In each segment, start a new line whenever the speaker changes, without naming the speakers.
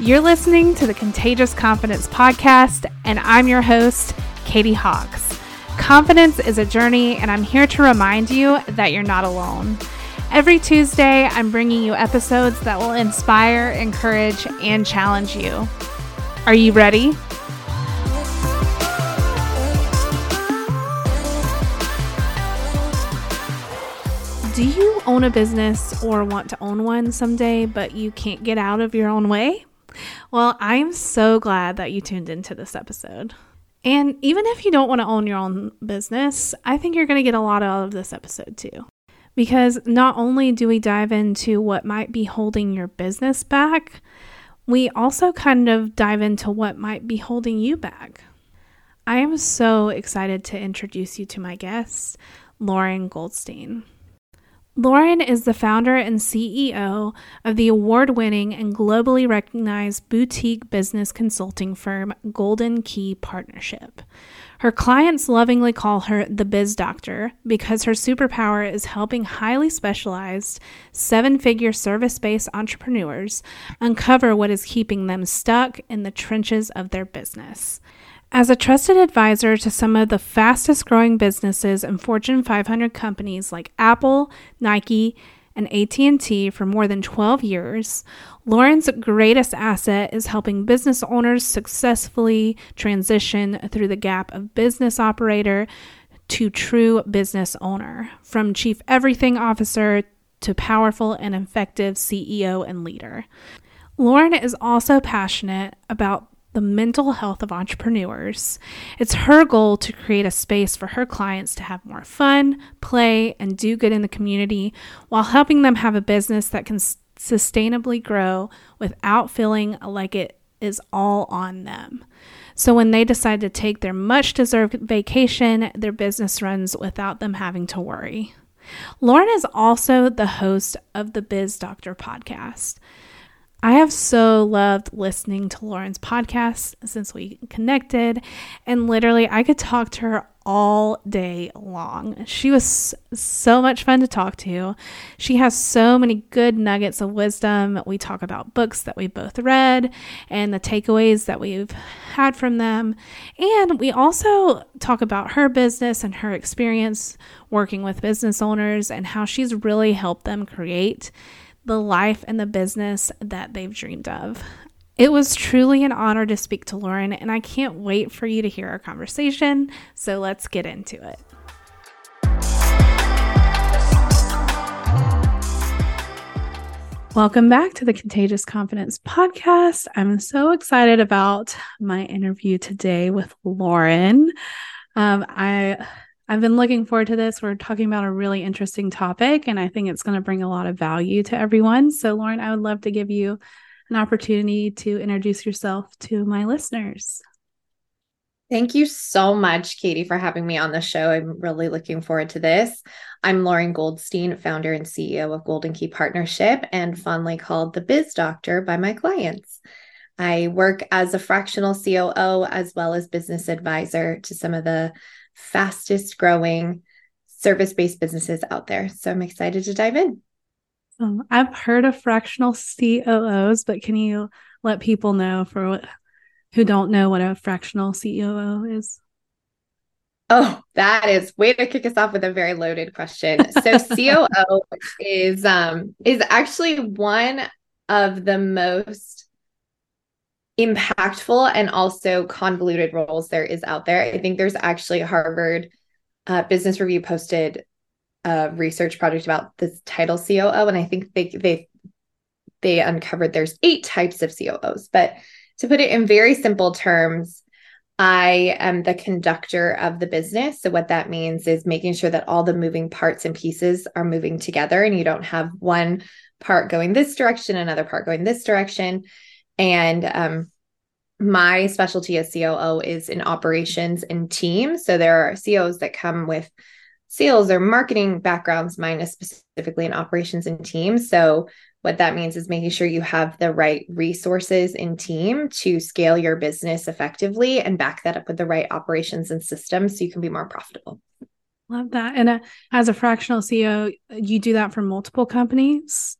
You're listening to the Contagious Confidence Podcast, and I'm your host, Katie Hawks. Confidence is a journey, and I'm here to remind you that you're not alone. Every Tuesday, I'm bringing you episodes that will inspire, encourage, and challenge you. Are you ready? Do you own a business or want to own one someday, but you can't get out of your own way? Well, I'm so glad that you tuned into this episode. And even if you don't want to own your own business, I think you're going to get a lot out of this episode too. Because not only do we dive into what might be holding your business back, we also kind of dive into what might be holding you back. I am so excited to introduce you to my guest, Lauren Goldstein. Lauren is the founder and CEO of the award winning and globally recognized boutique business consulting firm Golden Key Partnership. Her clients lovingly call her the Biz Doctor because her superpower is helping highly specialized, seven figure service based entrepreneurs uncover what is keeping them stuck in the trenches of their business. As a trusted advisor to some of the fastest growing businesses and Fortune 500 companies like Apple, Nike, and AT&T for more than 12 years, Lauren's greatest asset is helping business owners successfully transition through the gap of business operator to true business owner, from chief everything officer to powerful and effective CEO and leader. Lauren is also passionate about the mental health of entrepreneurs. It's her goal to create a space for her clients to have more fun, play, and do good in the community while helping them have a business that can sustainably grow without feeling like it is all on them. So when they decide to take their much deserved vacation, their business runs without them having to worry. Lauren is also the host of the Biz Doctor podcast. I have so loved listening to Lauren's podcast since we connected, and literally, I could talk to her all day long. She was so much fun to talk to. She has so many good nuggets of wisdom. We talk about books that we both read and the takeaways that we've had from them. And we also talk about her business and her experience working with business owners and how she's really helped them create the life and the business that they've dreamed of. It was truly an honor to speak to Lauren, and I can't wait for you to hear our conversation. So let's get into it. Welcome back to the Contagious Confidence Podcast. I'm so excited about my interview today with Lauren. Um, I I've been looking forward to this. We're talking about a really interesting topic, and I think it's going to bring a lot of value to everyone. So, Lauren, I would love to give you an opportunity to introduce yourself to my listeners.
Thank you so much, Katie, for having me on the show. I'm really looking forward to this. I'm Lauren Goldstein, founder and CEO of Golden Key Partnership, and fondly called the Biz Doctor by my clients. I work as a fractional COO as well as business advisor to some of the fastest growing service based businesses out there. So I'm excited to dive in.
Um, I've heard of fractional COOs, but can you let people know for what, who don't know what a fractional COO is?
Oh, that is way to kick us off with a very loaded question. So COO is um is actually one of the most impactful and also convoluted roles there is out there. I think there's actually Harvard uh, Business Review posted a research project about this title COO, and I think they they they uncovered there's eight types of COOs. But to put it in very simple terms, I am the conductor of the business. So what that means is making sure that all the moving parts and pieces are moving together, and you don't have one part going this direction, another part going this direction and um, my specialty as COO is in operations and teams. So there are COOs that come with sales or marketing backgrounds. Mine is specifically in operations and teams. So what that means is making sure you have the right resources in team to scale your business effectively and back that up with the right operations and systems so you can be more profitable.
Love that. And uh, as a fractional CEO, you do that for multiple companies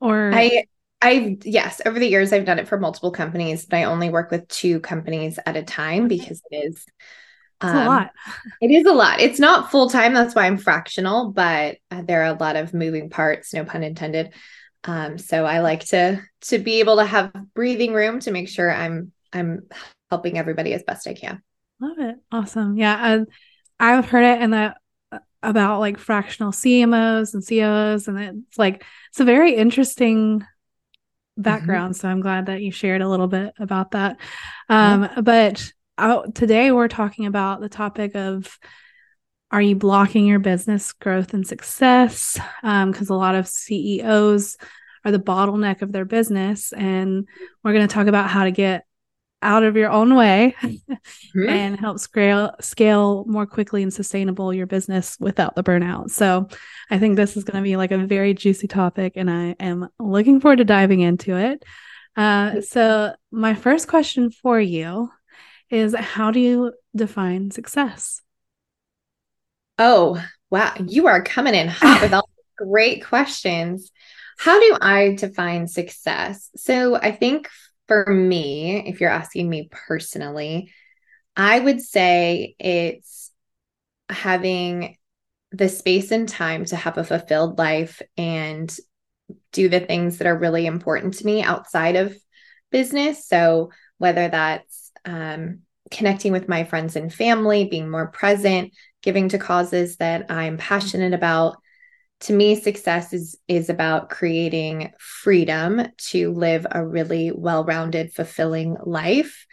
or
I I've yes, over the years I've done it for multiple companies, but I only work with two companies at a time because it is
um, a lot.
It is a lot. It's not full time. That's why I'm fractional, but uh, there are a lot of moving parts, no pun intended. Um, so I like to to be able to have breathing room to make sure I'm I'm helping everybody as best I can.
Love it. Awesome. Yeah. I, I've heard it in the about like fractional CMOs and COOs, and it's like it's a very interesting background. Mm-hmm. So I'm glad that you shared a little bit about that. Um, yeah. But out, today we're talking about the topic of are you blocking your business growth and success? Because um, a lot of CEOs are the bottleneck of their business, and we're going to talk about how to get out of your own way mm-hmm. and help scale scale more quickly and sustainable your business without the burnout. So I think this is going to be like a very juicy topic and I am looking forward to diving into it. Uh, so my first question for you is how do you define success?
Oh, wow. You are coming in hot with all great questions. How do I define success? So I think for me, if you're asking me personally, I would say it's having the space and time to have a fulfilled life and do the things that are really important to me outside of business. So, whether that's um, connecting with my friends and family, being more present, giving to causes that I'm passionate about, to me success is is about creating freedom to live a really well-rounded fulfilling life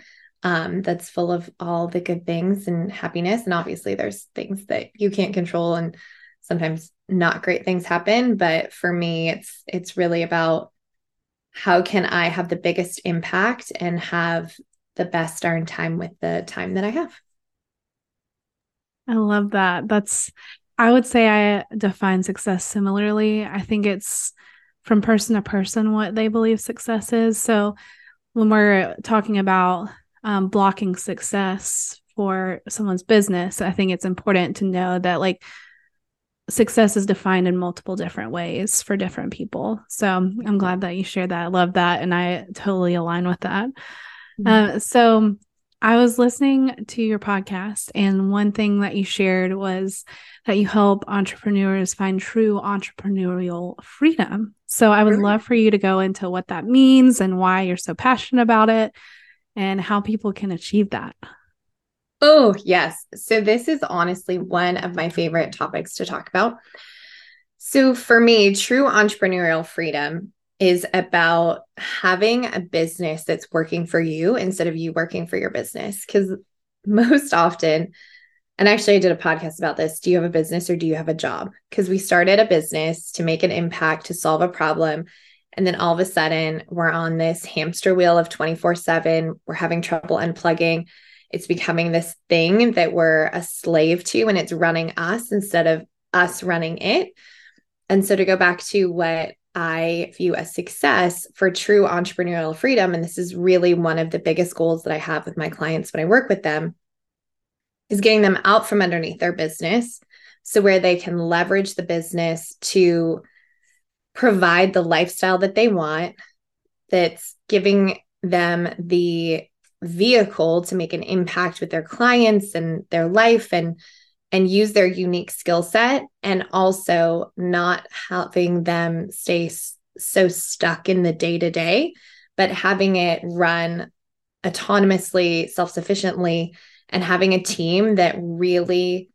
um, that's full of all the good things and happiness. And obviously there's things that you can't control and sometimes not great things happen. But for me it's it's really about how can i have the biggest impact and have the best darn time with the time that i have.
I love that. That's I would say I define success similarly. I think it's from person to person what they believe success is. So when we're talking about um, blocking success for someone's business, I think it's important to know that like success is defined in multiple different ways for different people. So I'm glad that you shared that. I love that. And I totally align with that. Mm-hmm. Uh, so I was listening to your podcast, and one thing that you shared was that you help entrepreneurs find true entrepreneurial freedom. So I would love for you to go into what that means and why you're so passionate about it and how people can achieve that.
Oh, yes. So this is honestly one of my favorite topics to talk about. So for me, true entrepreneurial freedom is about having a business that's working for you instead of you working for your business. Because most often, and actually, I did a podcast about this. Do you have a business or do you have a job? Because we started a business to make an impact, to solve a problem. And then all of a sudden, we're on this hamster wheel of 24 7. We're having trouble unplugging. It's becoming this thing that we're a slave to, and it's running us instead of us running it. And so, to go back to what I view as success for true entrepreneurial freedom. And this is really one of the biggest goals that I have with my clients when I work with them is getting them out from underneath their business. So where they can leverage the business to provide the lifestyle that they want, that's giving them the vehicle to make an impact with their clients and their life and and use their unique skill set and also not having them stay so stuck in the day to day, but having it run autonomously, self sufficiently, and having a team that really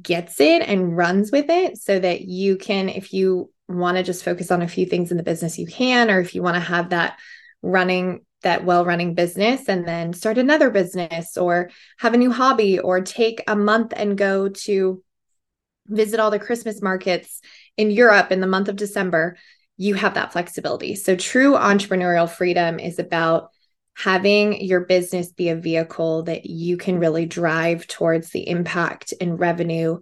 gets it and runs with it so that you can, if you want to just focus on a few things in the business, you can, or if you want to have that running that well running business and then start another business or have a new hobby or take a month and go to visit all the Christmas markets in Europe in the month of December, you have that flexibility. So, true entrepreneurial freedom is about having your business be a vehicle that you can really drive towards the impact and revenue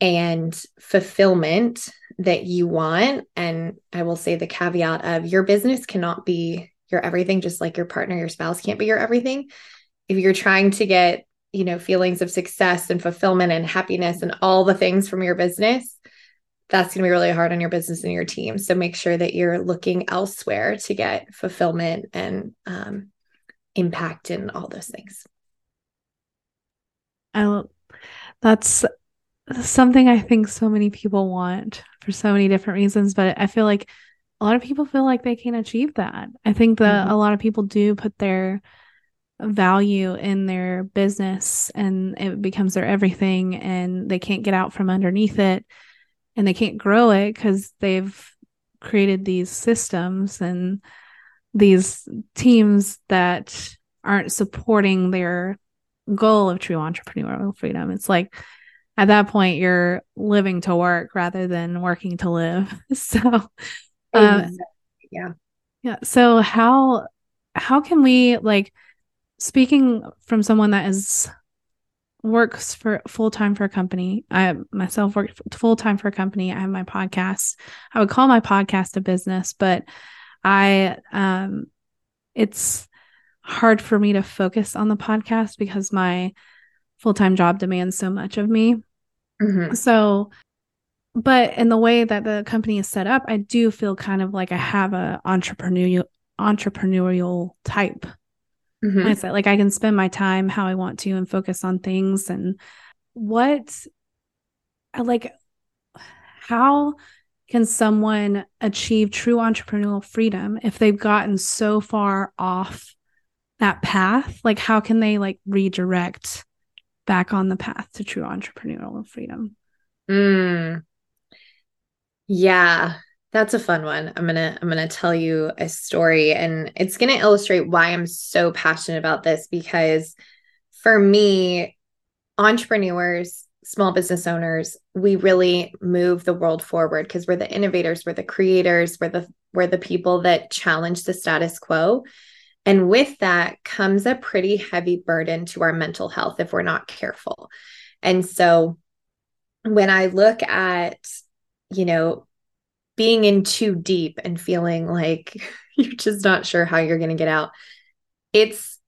and fulfillment that you want. And I will say the caveat of your business cannot be your everything, just like your partner, your spouse can't be your everything. If you're trying to get, you know, feelings of success and fulfillment and happiness and all the things from your business, that's going to be really hard on your business and your team. So make sure that you're looking elsewhere to get fulfillment and um, impact and all those things.
I that's something I think so many people want for so many different reasons, but I feel like a lot of people feel like they can't achieve that. I think that mm-hmm. a lot of people do put their value in their business and it becomes their everything and they can't get out from underneath it and they can't grow it because they've created these systems and these teams that aren't supporting their goal of true entrepreneurial freedom. It's like at that point you're living to work rather than working to live. So um,
yeah.
Yeah. So how how can we like speaking from someone that is works for full time for a company. I myself work full time for a company. I have my podcast. I would call my podcast a business, but I um it's hard for me to focus on the podcast because my full time job demands so much of me. Mm-hmm. So, but in the way that the company is set up, I do feel kind of like I have a entrepreneurial entrepreneurial type mm-hmm. mindset. Like I can spend my time how I want to and focus on things. And what, like, how can someone achieve true entrepreneurial freedom if they've gotten so far off that path? Like, how can they like redirect back on the path to true entrepreneurial freedom?
Mm. Yeah, that's a fun one. I'm going to I'm going to tell you a story and it's going to illustrate why I'm so passionate about this because for me entrepreneurs, small business owners, we really move the world forward because we're the innovators, we're the creators, we're the we're the people that challenge the status quo. And with that comes a pretty heavy burden to our mental health if we're not careful. And so when I look at you know being in too deep and feeling like you're just not sure how you're going to get out. It's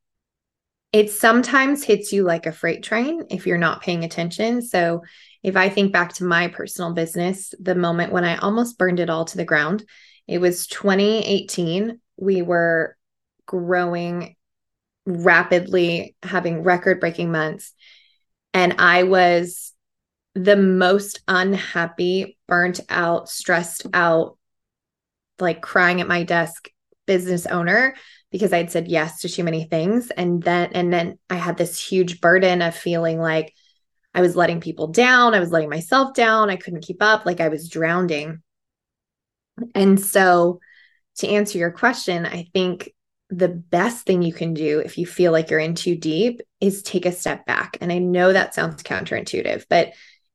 it sometimes hits you like a freight train if you're not paying attention. So if i think back to my personal business the moment when i almost burned it all to the ground it was 2018 we were growing rapidly having record breaking months and i was the most unhappy, burnt out, stressed out, like crying at my desk business owner because I'd said yes to too many things. And then, and then I had this huge burden of feeling like I was letting people down. I was letting myself down. I couldn't keep up. Like I was drowning. And so, to answer your question, I think the best thing you can do if you feel like you're in too deep is take a step back. And I know that sounds counterintuitive, but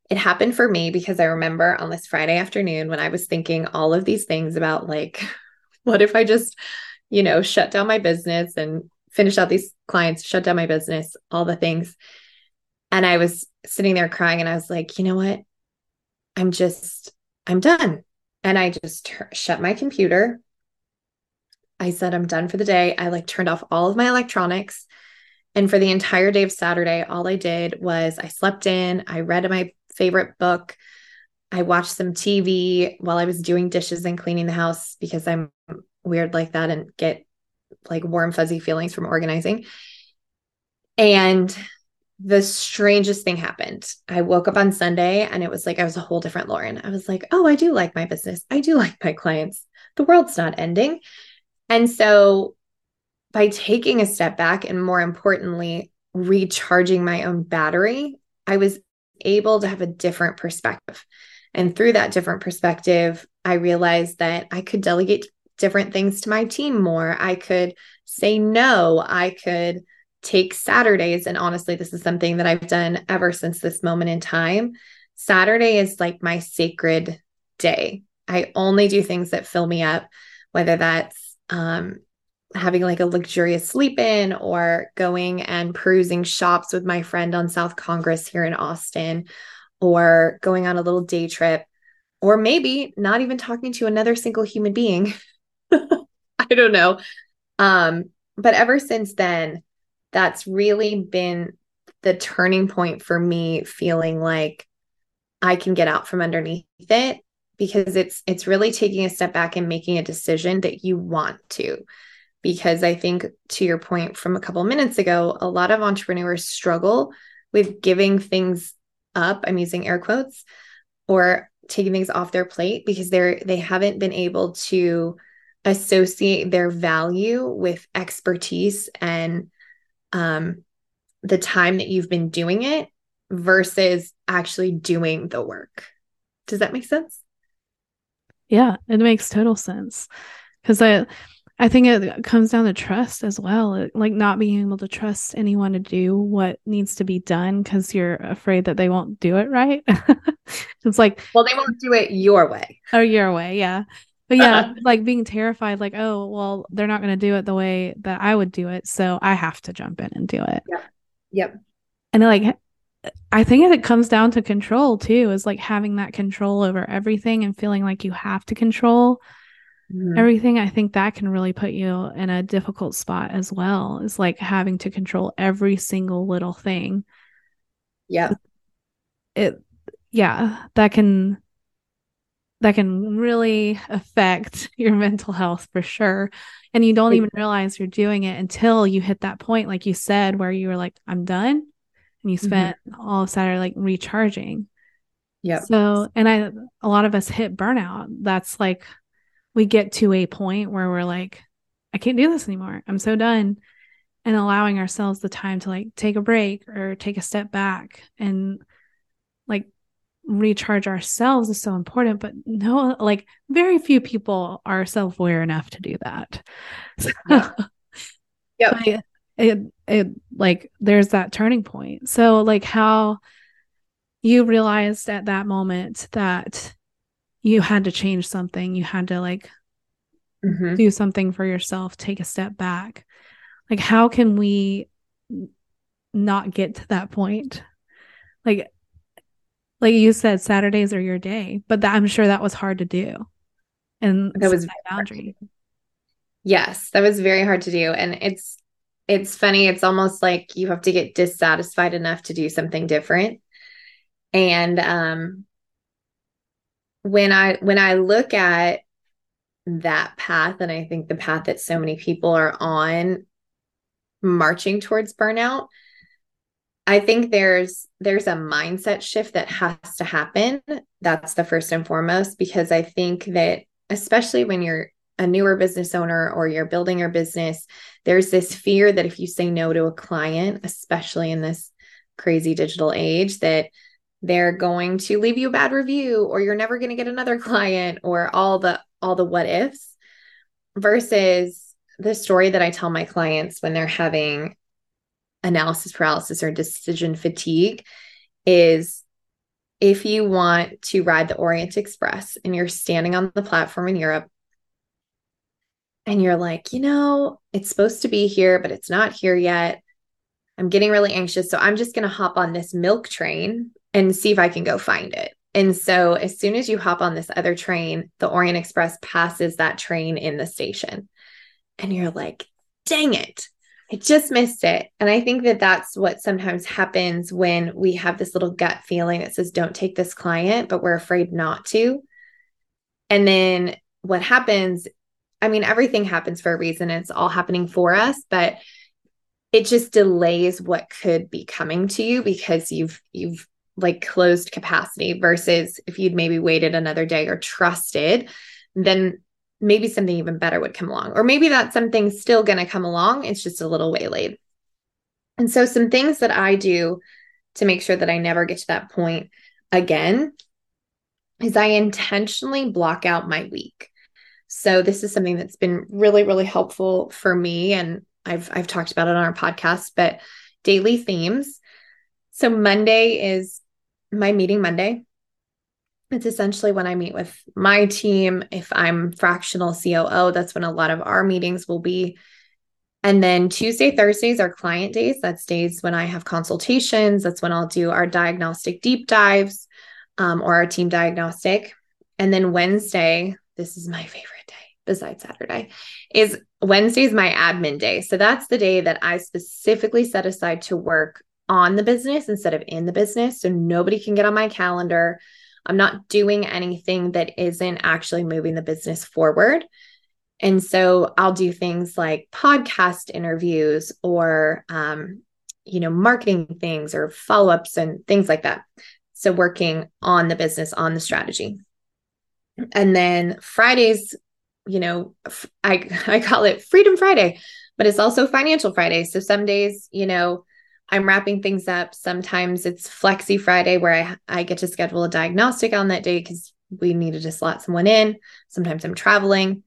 it happened for me because I remember on this Friday afternoon when I was thinking all of these things about like, what if I just, you know, shut down my business and finish out these clients, shut down my business, all the things. And I was sitting there crying and I was like, you know what? I'm just, I'm done. And I just t- shut my computer. I said, I'm done for the day. I like turned off all of my electronics. And for the entire day of Saturday, all I did was I slept in, I read my favorite book. I watched some TV while I was doing dishes and cleaning the house because I'm weird like that and get like warm, fuzzy feelings from organizing. And the strangest thing happened. I woke up on Sunday and it was like I was a whole different Lauren. I was like, oh, I do like my business. I do like my clients. The world's not ending. And so by taking a step back and more importantly, recharging my own battery, I was able to have a different perspective. And through that different perspective, I realized that I could delegate different things to my team more. I could say no. I could take Saturdays. And honestly, this is something that I've done ever since this moment in time. Saturday is like my sacred day. I only do things that fill me up, whether that's um, having like a luxurious sleep in or going and perusing shops with my friend on South Congress here in Austin or going on a little day trip or maybe not even talking to another single human being. I don't know. Um but ever since then that's really been the turning point for me feeling like I can get out from underneath it because it's it's really taking a step back and making a decision that you want to because i think to your point from a couple minutes ago a lot of entrepreneurs struggle with giving things up i'm using air quotes or taking things off their plate because they're they haven't been able to associate their value with expertise and um, the time that you've been doing it versus actually doing the work. Does that make sense?
Yeah, it makes total sense. Cuz I I think it comes down to trust as well, uh, like not being able to trust anyone to do what needs to be done cuz you're afraid that they won't do it right. it's like
well, they won't do it your way.
Or your way, yeah. But yeah, like being terrified, like, oh, well, they're not going to do it the way that I would do it. So I have to jump in and do it.
Yep. Yep.
And like, I think it comes down to control too, is like having that control over everything and feeling like you have to control mm-hmm. everything. I think that can really put you in a difficult spot as well, is like having to control every single little thing.
Yeah.
It, yeah, that can that can really affect your mental health for sure. And you don't even realize you're doing it until you hit that point, like you said, where you were like, I'm done. And you spent mm-hmm. all of Saturday like recharging.
Yeah.
So, and I, a lot of us hit burnout. That's like, we get to a point where we're like, I can't do this anymore. I'm so done. And allowing ourselves the time to like take a break or take a step back and like recharge ourselves is so important but no like very few people are self-aware enough to do that so,
yeah
it, it it like there's that turning point so like how you realized at that moment that you had to change something you had to like mm-hmm. do something for yourself take a step back like how can we not get to that point like like you said, Saturdays are your day, but that, I'm sure that was hard to do. And
that was that boundary. Yes, that was very hard to do. And it's it's funny, it's almost like you have to get dissatisfied enough to do something different. And um when I when I look at that path, and I think the path that so many people are on marching towards burnout, I think there's there's a mindset shift that has to happen. That's the first and foremost because I think that especially when you're a newer business owner or you're building your business, there's this fear that if you say no to a client, especially in this crazy digital age, that they're going to leave you a bad review or you're never going to get another client or all the all the what ifs versus the story that I tell my clients when they're having analysis paralysis or decision fatigue is if you want to ride the Orient Express and you're standing on the platform in Europe and you're like, you know, it's supposed to be here, but it's not here yet. I'm getting really anxious. So I'm just going to hop on this milk train and see if I can go find it. And so as soon as you hop on this other train, the Orient Express passes that train in the station. And you're like, dang it. I just missed it. And I think that that's what sometimes happens when we have this little gut feeling that says, don't take this client, but we're afraid not to. And then what happens, I mean, everything happens for a reason. It's all happening for us, but it just delays what could be coming to you because you've, you've, like closed capacity versus if you'd maybe waited another day or trusted then maybe something even better would come along. Or maybe that something's still going to come along. It's just a little waylaid. And so, some things that I do to make sure that I never get to that point again is I intentionally block out my week. So, this is something that's been really, really helpful for me. And I've, I've talked about it on our podcast, but daily themes. So, Monday is my meeting Monday. It's essentially when I meet with my team. If I'm fractional COO, that's when a lot of our meetings will be. And then Tuesday, Thursdays are client days. That's days when I have consultations. That's when I'll do our diagnostic deep dives um, or our team diagnostic. And then Wednesday, this is my favorite day besides Saturday, is Wednesday is my admin day. So that's the day that I specifically set aside to work on the business instead of in the business. So nobody can get on my calendar. I'm not doing anything that isn't actually moving the business forward. And so I'll do things like podcast interviews or, um, you know, marketing things or follow ups and things like that. So working on the business, on the strategy. And then Fridays, you know, I, I call it Freedom Friday, but it's also Financial Friday. So some days, you know, I'm wrapping things up. Sometimes it's Flexi Friday where I, I get to schedule a diagnostic on that day because we needed to slot someone in. Sometimes I'm traveling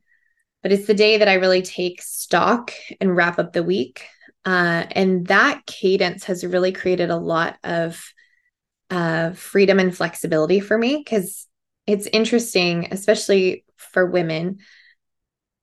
but it's the day that I really take stock and wrap up the week. Uh, and that cadence has really created a lot of uh, freedom and flexibility for me because it's interesting, especially for women.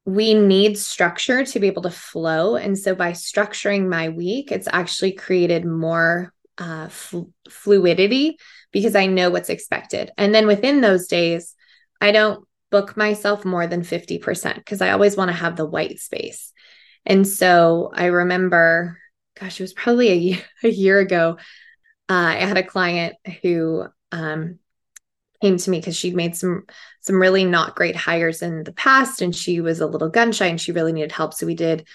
We need structure to be able to flow. And so by structuring my week, it's actually created more uh, fl- fluidity because I know what's expected. And then within those days, I don't book myself more than 50% because I always want to have the white space. And so I remember, gosh, it was probably a year, a year ago. Uh, I had a client who um, came to me because she'd made some some really not great hires in the past, and she was a little gun shy and she really needed help. So we did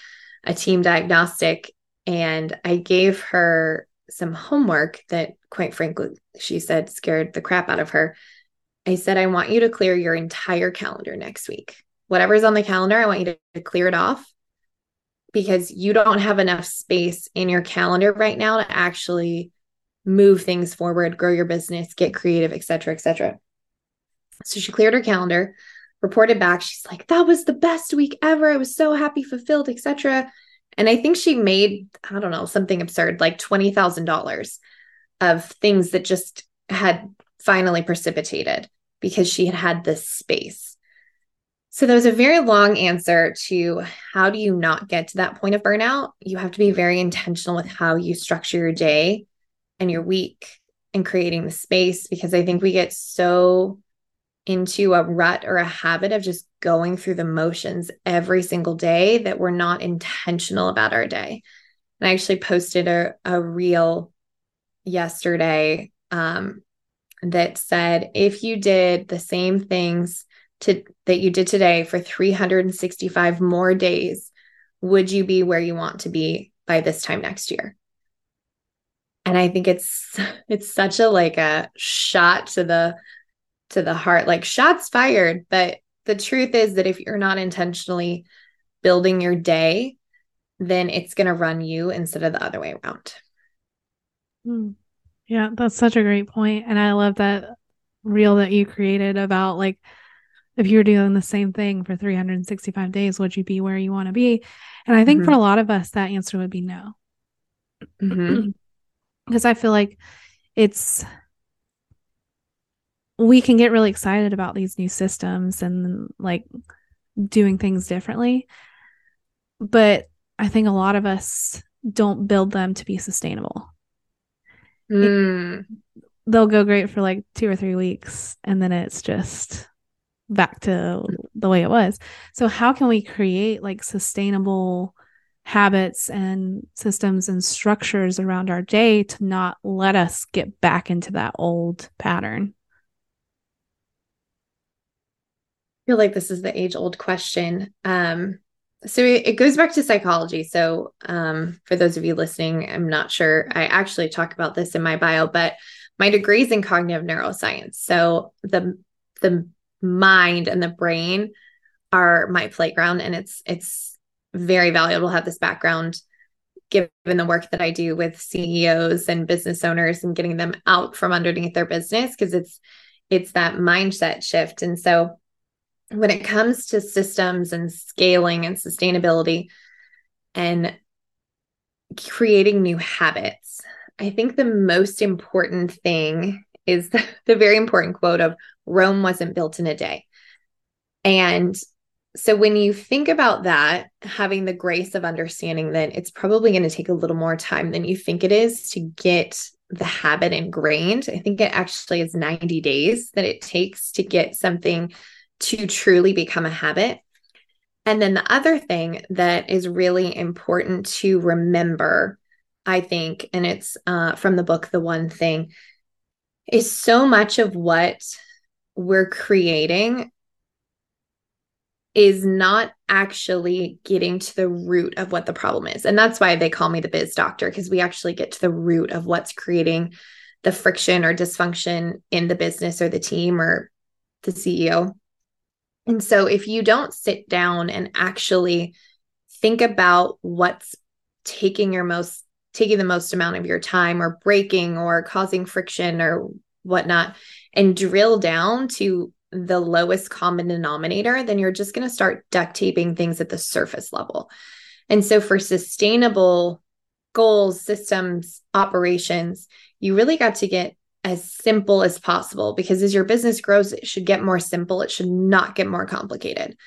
a team diagnostic, and I gave her some homework that, quite frankly, she said scared the crap out of her. I said, I want you to clear your entire calendar next week. Whatever's on the calendar, I want you to clear it off because you don't have enough space in your calendar right now to actually move things forward, grow your business, get creative, et cetera, et cetera. So she cleared her calendar, reported back. She's like, that was the best week ever. I was so happy, fulfilled, et cetera. And I think she made, I don't know, something absurd, like $20,000 of things that just had finally precipitated because she had had this space. So that was a very long answer to how do you not get to that point of burnout? You have to be very intentional with how you structure your day and your week and creating the space because I think we get so into a rut or a habit of just going through the motions every single day that we're not intentional about our day. And I actually posted a, a reel yesterday um, that said if you did the same things to that you did today for 365 more days, would you be where you want to be by this time next year? And I think it's it's such a like a shot to the to the heart, like shots fired. But the truth is that if you're not intentionally building your day, then it's going to run you instead of the other way around.
Hmm. Yeah, that's such a great. And I love that reel that you created about like if you were doing the same thing for 365 days, would you be where you want to be? And I think mm-hmm. for a lot of us, that answer would be no. Mm-hmm. because I feel like it's, we can get really excited about these new systems and like doing things differently. But I think a lot of us don't build them to be sustainable. Mm. they'll go great for like two or three weeks and then it's just back to the way it was. So, how can we create like sustainable habits and systems and structures around our day to not let us get back into that old pattern?
I feel like this is the age old question. Um, so it, goes back to psychology. So um, for those of you listening, I'm not sure. I actually talk about this in my bio, but my degree is in cognitive neuroscience. So the the mind and the brain are my playground, and it's it's very valuable to have this background given the work that I do with CEOs and business owners and getting them out from underneath their business because it's it's that mindset shift. And so when it comes to systems and scaling and sustainability and creating new habits, I think the most important thing is the, the, very important quote of Rome wasn't built in a day. And so when you think about that, having the grace of understanding that it's probably going to take a little more time than you think it is to get the habit ingrained, I think it actually is 90 days that it takes to get something to truly become a habit. And then the other thing that is really important to remember, I think, and it's uh, from the book, The One Thing, is so much of what we're creating is not actually getting to the root of what the problem is. And that's why they call me the biz doctor, because we actually get to the root of what's creating the friction or dysfunction in the business or the team or the CEO. And so if you don't sit down and actually think about what's taking your most taking the most amount of your time or breaking or causing friction or whatnot and drill down to the lowest common denominator, then you're just going to start duct taping things at the surface level. And so, for sustainable goals, systems, operations, you really got to get as simple as possible because as your business grows, it should get more simple. It should not get more complicated.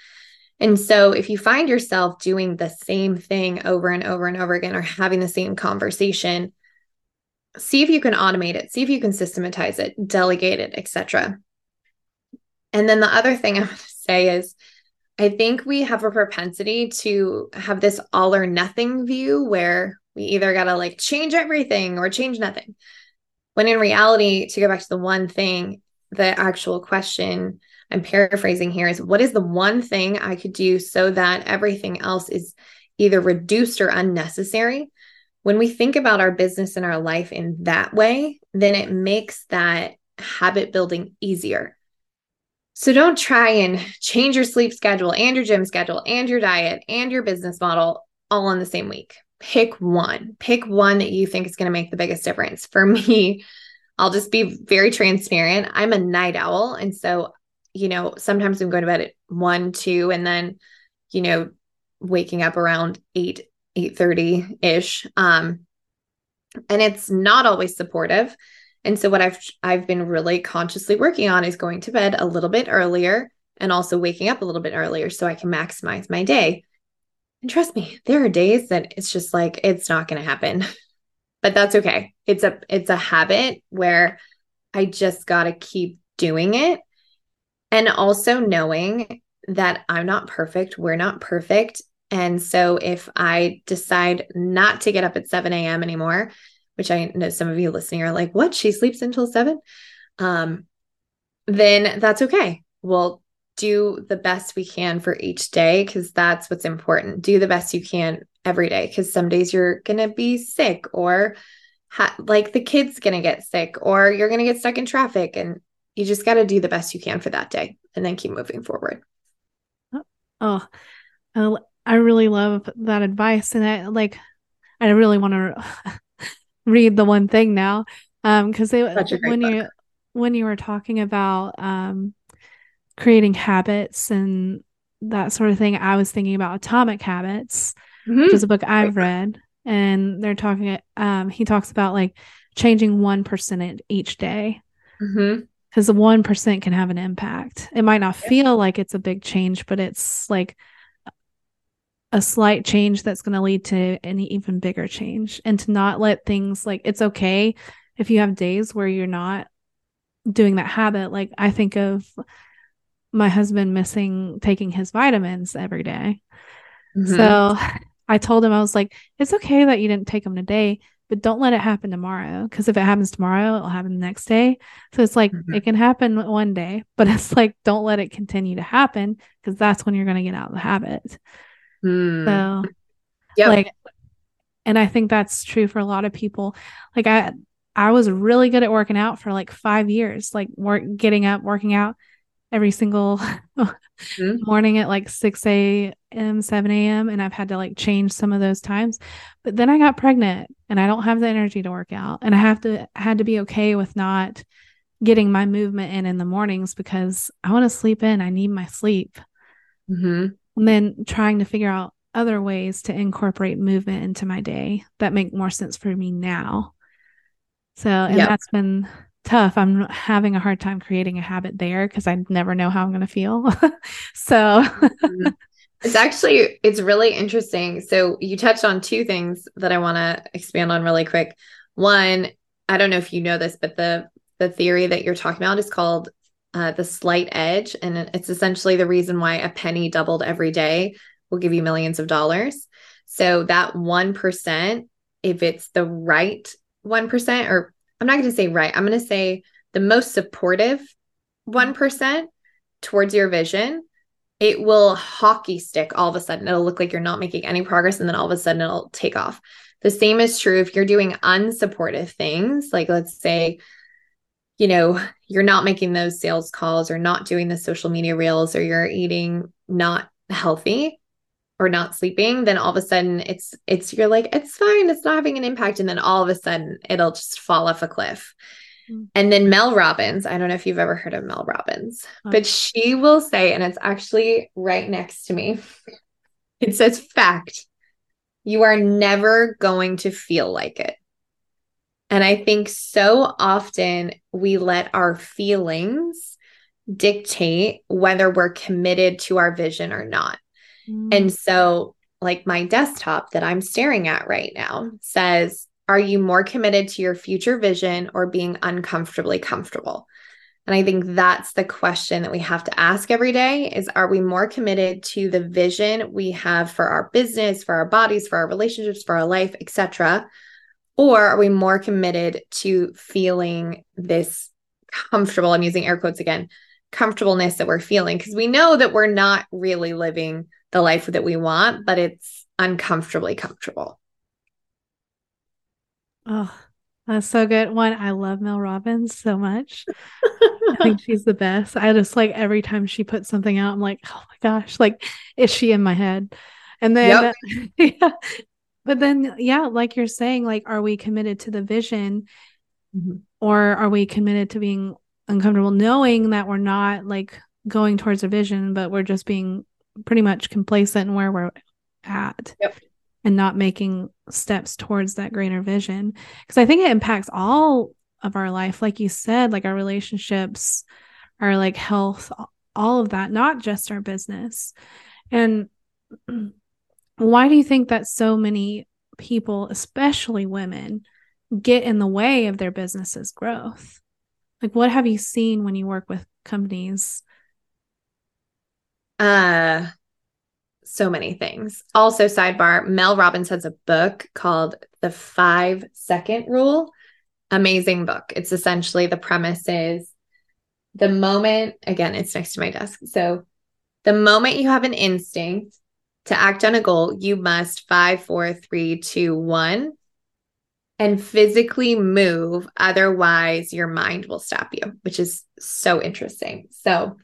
And so, if you find yourself doing the same thing over and over and over again or having the same conversation, see if you can automate it, see if you can systematize it, delegate it, etc. And then the other thing I want to say is I think we have a propensity to have this all or nothing view where we either got to like change everything or change nothing. When in reality, to go back to the one thing, the actual question I'm paraphrasing here is what is the one thing I could do so that everything else is either reduced or unnecessary? When we think about our business and our life in that way, then it makes that habit building easier so don't try and change your sleep schedule and your gym schedule and your diet and your business model all in the same week. Pick one. Pick one that you think is going to make the biggest difference. For me, I'll just be very transparent. I'm a night owl. And so, you know, sometimes I'm going to bed at one, two, and then, you know, waking up around eight, eight thirty ish. Um, and it's not always supportive. And so what I've I've been really consciously working on is going to bed a little bit earlier and also waking up a little bit earlier so I can maximize my day. And trust me, there are days that it's just like it's not going to happen. but that's okay. It's a it's a habit where I just got to keep doing it. And also knowing that I'm not perfect, we're not perfect. And so if I decide not to get up at 7 a.m. anymore, which I know some of you listening are like, what? She sleeps until seven? Um, then that's okay. We'll do the best we can for each day because that's what's important. Do the best you can every day because some days you're going to be sick or ha- like the kid's going to get sick or you're going to get stuck in traffic. And you just got to do the best you can for that day and then keep moving forward.
Oh, I really love that advice. And I like, I really want to read the one thing now. Um, because they when book. you when you were talking about um creating habits and that sort of thing, I was thinking about Atomic Habits, mm-hmm. which is a book I've read, and they're talking. Um, he talks about like changing one percent each day. Mm-hmm because the 1% can have an impact. It might not feel like it's a big change, but it's like a slight change that's going to lead to an even bigger change and to not let things like it's okay if you have days where you're not doing that habit like i think of my husband missing taking his vitamins every day. Mm-hmm. so i told him i was like it's okay that you didn't take them today but don't let it happen tomorrow because if it happens tomorrow it'll happen the next day so it's like mm-hmm. it can happen one day but it's like don't let it continue to happen because that's when you're going to get out of the habit Mm. So, yeah, like, and I think that's true for a lot of people. Like, I, I was really good at working out for like five years, like work, getting up, working out every single mm-hmm. morning at like 6 a.m., 7 a.m. And I've had to like change some of those times. But then I got pregnant and I don't have the energy to work out. And I have to, I had to be okay with not getting my movement in in the mornings because I want to sleep in. I need my sleep. Mm-hmm and then trying to figure out other ways to incorporate movement into my day that make more sense for me now. So, and yep. that's been tough. I'm having a hard time creating a habit there because I never know how I'm going to feel. so,
mm-hmm. it's actually it's really interesting. So, you touched on two things that I want to expand on really quick. One, I don't know if you know this, but the the theory that you're talking about is called uh, the slight edge. And it's essentially the reason why a penny doubled every day will give you millions of dollars. So that 1%, if it's the right 1%, or I'm not going to say right, I'm going to say the most supportive 1% towards your vision, it will hockey stick all of a sudden. It'll look like you're not making any progress. And then all of a sudden it'll take off. The same is true if you're doing unsupportive things, like let's say, you know, you're not making those sales calls or not doing the social media reels or you're eating not healthy or not sleeping, then all of a sudden it's it's you're like, it's fine, it's not having an impact. And then all of a sudden it'll just fall off a cliff. Mm. And then Mel Robbins, I don't know if you've ever heard of Mel Robbins, but she will say, and it's actually right next to me. It says fact. You are never going to feel like it. And I think so often we let our feelings dictate whether we're committed to our vision or not. Mm. And so, like my desktop that I'm staring at right now says, Are you more committed to your future vision or being uncomfortably comfortable? And I think that's the question that we have to ask every day is are we more committed to the vision we have for our business, for our bodies, for our relationships, for our life, etc. Or are we more committed to feeling this comfortable, I'm using air quotes again, comfortableness that we're feeling because we know that we're not really living the life that we want, but it's uncomfortably comfortable.
Oh, that's so good. One, I love Mel Robbins so much. I think she's the best. I just like every time she puts something out, I'm like, oh my gosh, like, is she in my head? And then, yep. Uh, yeah. But then, yeah, like you're saying, like, are we committed to the vision? Mm-hmm. or are we committed to being uncomfortable knowing that we're not like going towards a vision, but we're just being pretty much complacent in where we're at?
Yep.
and not making steps towards that greater vision? Because i think it impacts all of our life. Like you said like our relationships our like health all of that not just our business. And why do you think that so many people especially women get in the way of their business's growth like what have you seen when you work with companies
uh so many things. Also, sidebar, Mel Robbins has a book called The Five Second Rule. Amazing book. It's essentially the premise is the moment, again, it's next to my desk. So, the moment you have an instinct to act on a goal, you must five, four, three, two, one, and physically move. Otherwise, your mind will stop you, which is so interesting. So,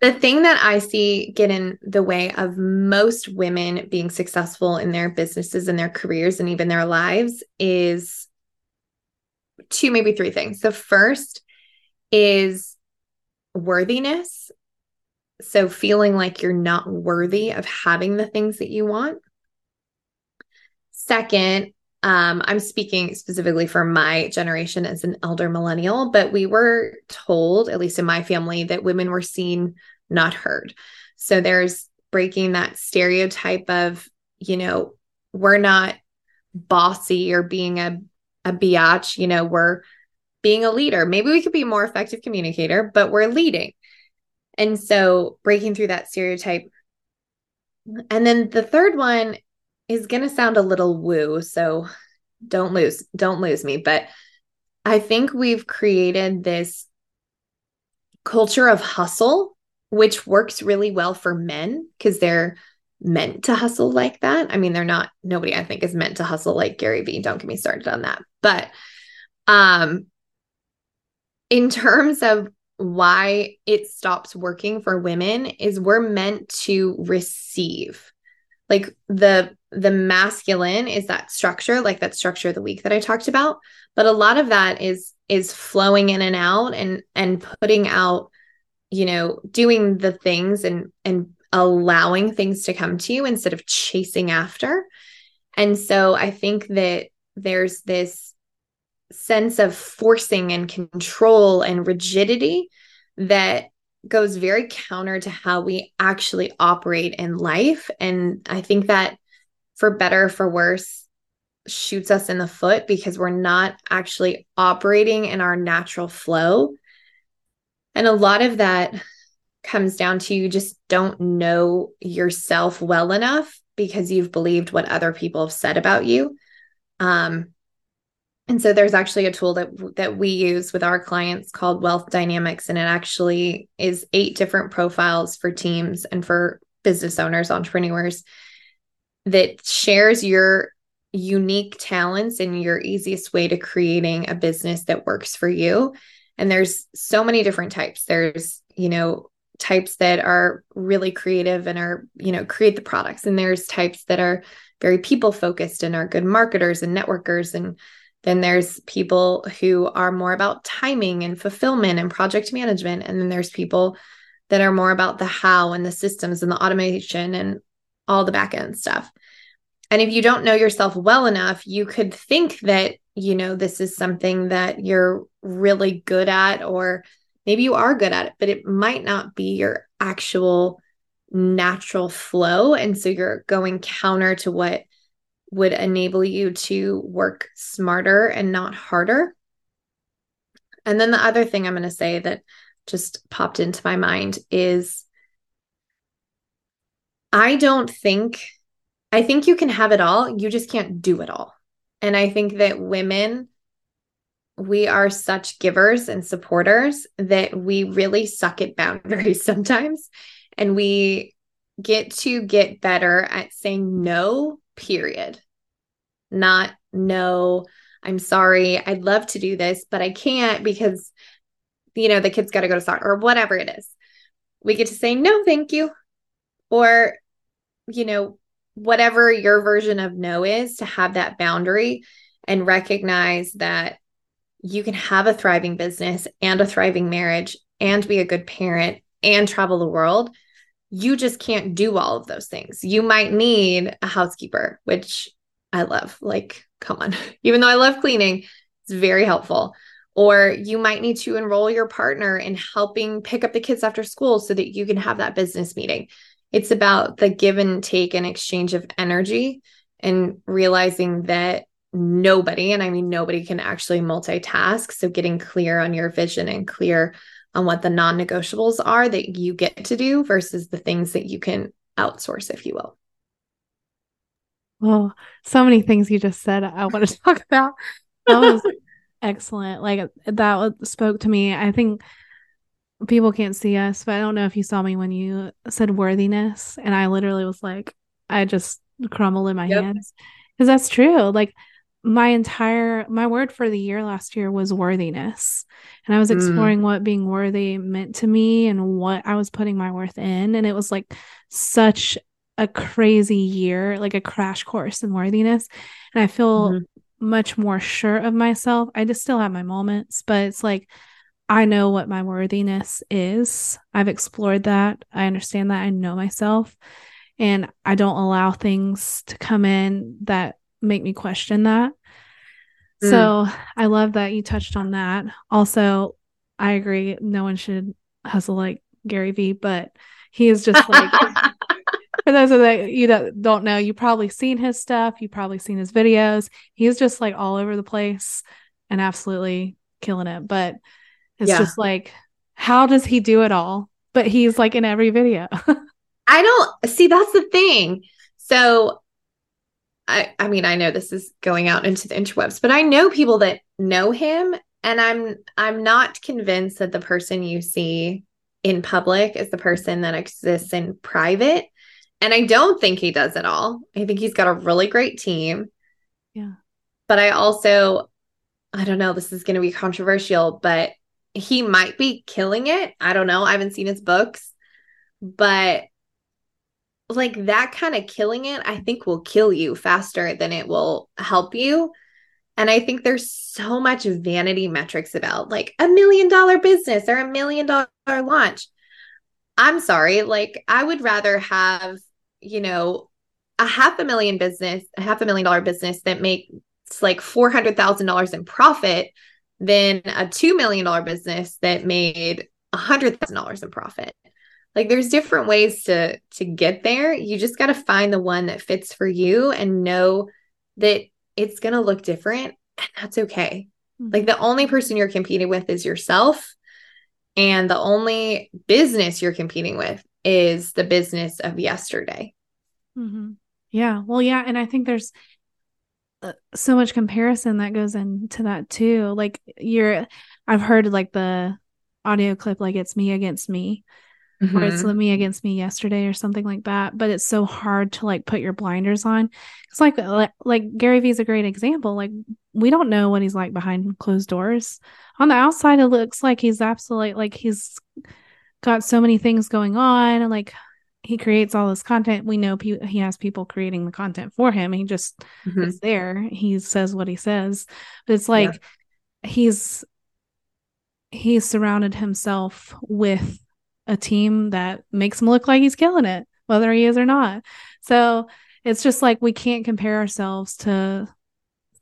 the thing that I see get in the way of most women being successful in their businesses and their careers and even their lives is two, maybe three things. The first is worthiness. So, feeling like you're not worthy of having the things that you want. Second, um, I'm speaking specifically for my generation as an elder millennial, but we were told, at least in my family, that women were seen, not heard. So there's breaking that stereotype of, you know, we're not bossy or being a, a biatch, you know, we're being a leader. Maybe we could be more effective communicator, but we're leading. And so breaking through that stereotype. And then the third one is going to sound a little woo, so don't lose don't lose me, but I think we've created this culture of hustle which works really well for men because they're meant to hustle like that. I mean, they're not nobody I think is meant to hustle like Gary Vee. Don't get me started on that. But um in terms of why it stops working for women is we're meant to receive. Like the the masculine is that structure like that structure of the week that i talked about but a lot of that is is flowing in and out and and putting out you know doing the things and and allowing things to come to you instead of chasing after. And so i think that there's this sense of forcing and control and rigidity that goes very counter to how we actually operate in life. And I think that for better for worse, shoots us in the foot because we're not actually operating in our natural flow. And a lot of that comes down to you just don't know yourself well enough because you've believed what other people have said about you. Um, and so there's actually a tool that that we use with our clients called Wealth Dynamics and it actually is eight different profiles for teams and for business owners, entrepreneurs that shares your unique talents and your easiest way to creating a business that works for you. And there's so many different types. There's, you know, types that are really creative and are, you know, create the products. And there's types that are very people focused and are good marketers and networkers. And then there's people who are more about timing and fulfillment and project management. And then there's people that are more about the how and the systems and the automation and all the back end stuff. And if you don't know yourself well enough, you could think that, you know, this is something that you're really good at, or maybe you are good at it, but it might not be your actual natural flow. And so you're going counter to what would enable you to work smarter and not harder. And then the other thing I'm going to say that just popped into my mind is I don't think I think you can have it all. You just can't do it all. And I think that women, we are such givers and supporters that we really suck at boundaries sometimes. And we get to get better at saying no, period. Not no, I'm sorry. I'd love to do this, but I can't because, you know, the kid's got to go to soccer or whatever it is. We get to say no, thank you. Or, you know, whatever your version of no is to have that boundary and recognize that you can have a thriving business and a thriving marriage and be a good parent and travel the world. You just can't do all of those things. You might need a housekeeper, which I love. Like, come on. Even though I love cleaning, it's very helpful. Or you might need to enroll your partner in helping pick up the kids after school so that you can have that business meeting it's about the give and take and exchange of energy and realizing that nobody, and I mean nobody, can actually multitask. So getting clear on your vision and clear on what the non negotiables are that you get to do versus the things that you can outsource, if you will.
Well, so many things you just said I want to talk about. That was excellent. Like that spoke to me. I think people can't see us, but I don't know if you saw me when you said worthiness. And I literally was like, I just crumbled in my yep. hands. Because that's true. Like my entire my word for the year last year was worthiness. And I was mm. exploring mm. what being worthy meant to me and what I was putting my worth in. And it was like such a crazy year, like a crash course in worthiness. And I feel mm-hmm. much more sure of myself. I just still have my moments, but it's like I know what my worthiness is. I've explored that. I understand that. I know myself. And I don't allow things to come in that make me question that. Mm. So I love that you touched on that. Also, I agree. No one should hustle like Gary Vee, but he is just like, for those of you that don't know, you probably seen his stuff. You probably seen his videos. He's just like all over the place and absolutely killing it. But it's yeah. just like, how does he do it all? But he's like in every video.
I don't see that's the thing. So I I mean, I know this is going out into the interwebs, but I know people that know him and I'm I'm not convinced that the person you see in public is the person that exists in private. And I don't think he does it all. I think he's got a really great team.
Yeah.
But I also I don't know, this is going to be controversial, but he might be killing it. I don't know. I haven't seen his books, but like that kind of killing it, I think will kill you faster than it will help you. And I think there's so much vanity metrics about like a million dollar business or a million dollar launch. I'm sorry, like I would rather have, you know, a half a million business, a half a million dollar business that makes like $400,000 in profit than a $2 million business that made $100,000 in profit. Like there's different ways to to get there. You just got to find the one that fits for you and know that it's going to look different and that's okay. Mm-hmm. Like the only person you're competing with is yourself and the only business you're competing with is the business of yesterday.
Mm-hmm. Yeah. Well, yeah. And I think there's uh, so much comparison that goes into that too. Like you're I've heard like the audio clip like it's me against me mm-hmm. or it's me against me yesterday or something like that, but it's so hard to like put your blinders on. It's like like, like Gary Vee is a great example. Like we don't know what he's like behind closed doors. On the outside it looks like he's absolutely like he's got so many things going on and like he creates all this content. We know pe- he has people creating the content for him. He just mm-hmm. is there. He says what he says. But it's like yeah. he's he's surrounded himself with a team that makes him look like he's killing it, whether he is or not. So it's just like we can't compare ourselves to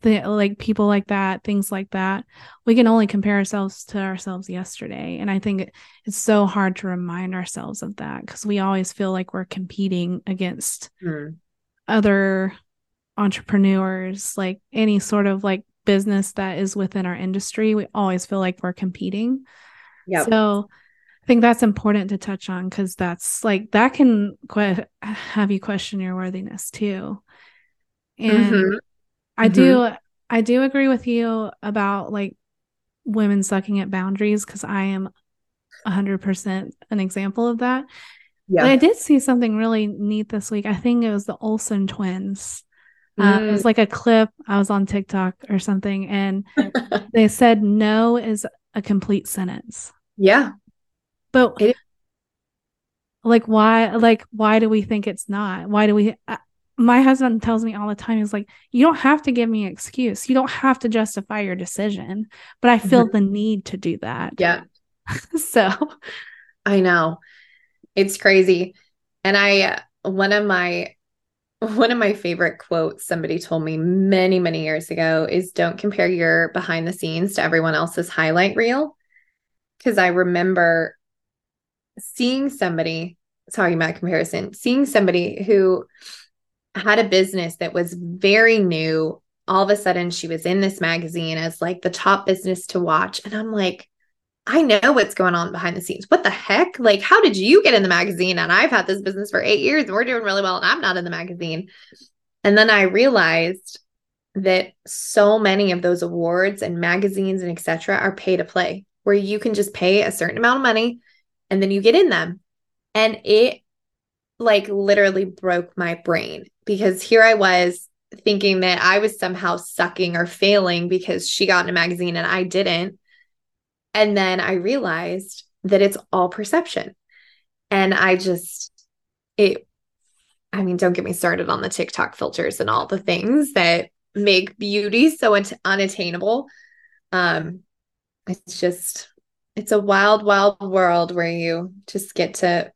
the like people like that things like that. We can only compare ourselves to ourselves yesterday. And i think it's so hard to remind ourselves of that because we always feel like we're competing against mm. other entrepreneurs like any sort of like business that is within our industry. We always feel like we're competing. Yeah so think that's important to touch on because that's like that can que- have you question your worthiness too and mm-hmm. I mm-hmm. do I do agree with you about like women sucking at boundaries because I am 100% an example of that. Yeah. But I did see something really neat this week. I think it was the Olsen twins. Uh, it was mm. like a clip. I was on TikTok or something, and they said no is a complete sentence.
Yeah.
But it- like why like why do we think it's not? Why do we my husband tells me all the time he's like you don't have to give me an excuse. You don't have to justify your decision but i feel mm-hmm. the need to do that.
Yeah.
So
i know. It's crazy. And i one of my one of my favorite quotes somebody told me many many years ago is don't compare your behind the scenes to everyone else's highlight reel. Because i remember seeing somebody talking about comparison seeing somebody who had a business that was very new. All of a sudden, she was in this magazine as like the top business to watch. And I'm like, I know what's going on behind the scenes. What the heck? Like, how did you get in the magazine? And I've had this business for eight years and we're doing really well, and I'm not in the magazine. And then I realized that so many of those awards and magazines and etc. are pay to play, where you can just pay a certain amount of money and then you get in them. And it like literally broke my brain because here I was thinking that I was somehow sucking or failing because she got in a magazine and I didn't. And then I realized that it's all perception. And I just, it, I mean, don't get me started on the TikTok filters and all the things that make beauty so unattainable. Um, it's just, it's a wild, wild world where you just get to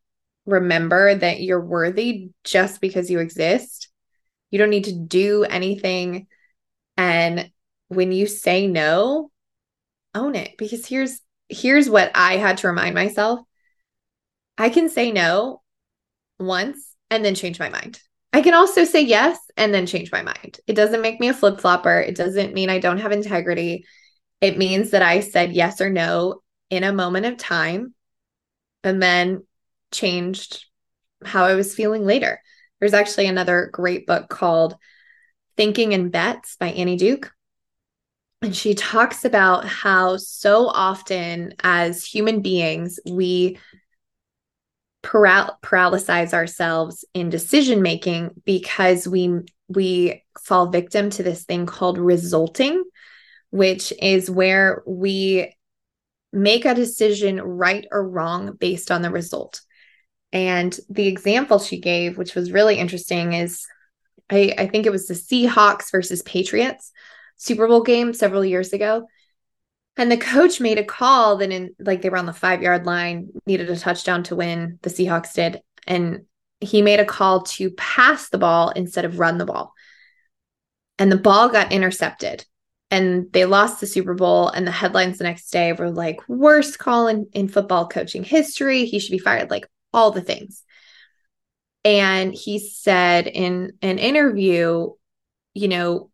remember that you're worthy just because you exist. You don't need to do anything. And when you say no, own it because here's here's what I had to remind myself. I can say no once and then change my mind. I can also say yes and then change my mind. It doesn't make me a flip flopper. It doesn't mean I don't have integrity. It means that I said yes or no in a moment of time and then changed how I was feeling later. There's actually another great book called Thinking in Bets by Annie Duke. And she talks about how so often as human beings, we paral- paralyze ourselves in decision making because we we fall victim to this thing called resulting, which is where we make a decision right or wrong based on the result. And the example she gave, which was really interesting, is I, I think it was the Seahawks versus Patriots Super Bowl game several years ago. And the coach made a call that in like they were on the five yard line, needed a touchdown to win. The Seahawks did. And he made a call to pass the ball instead of run the ball. And the ball got intercepted and they lost the Super Bowl. And the headlines the next day were like, worst call in, in football coaching history. He should be fired. Like all the things. And he said in an interview, you know,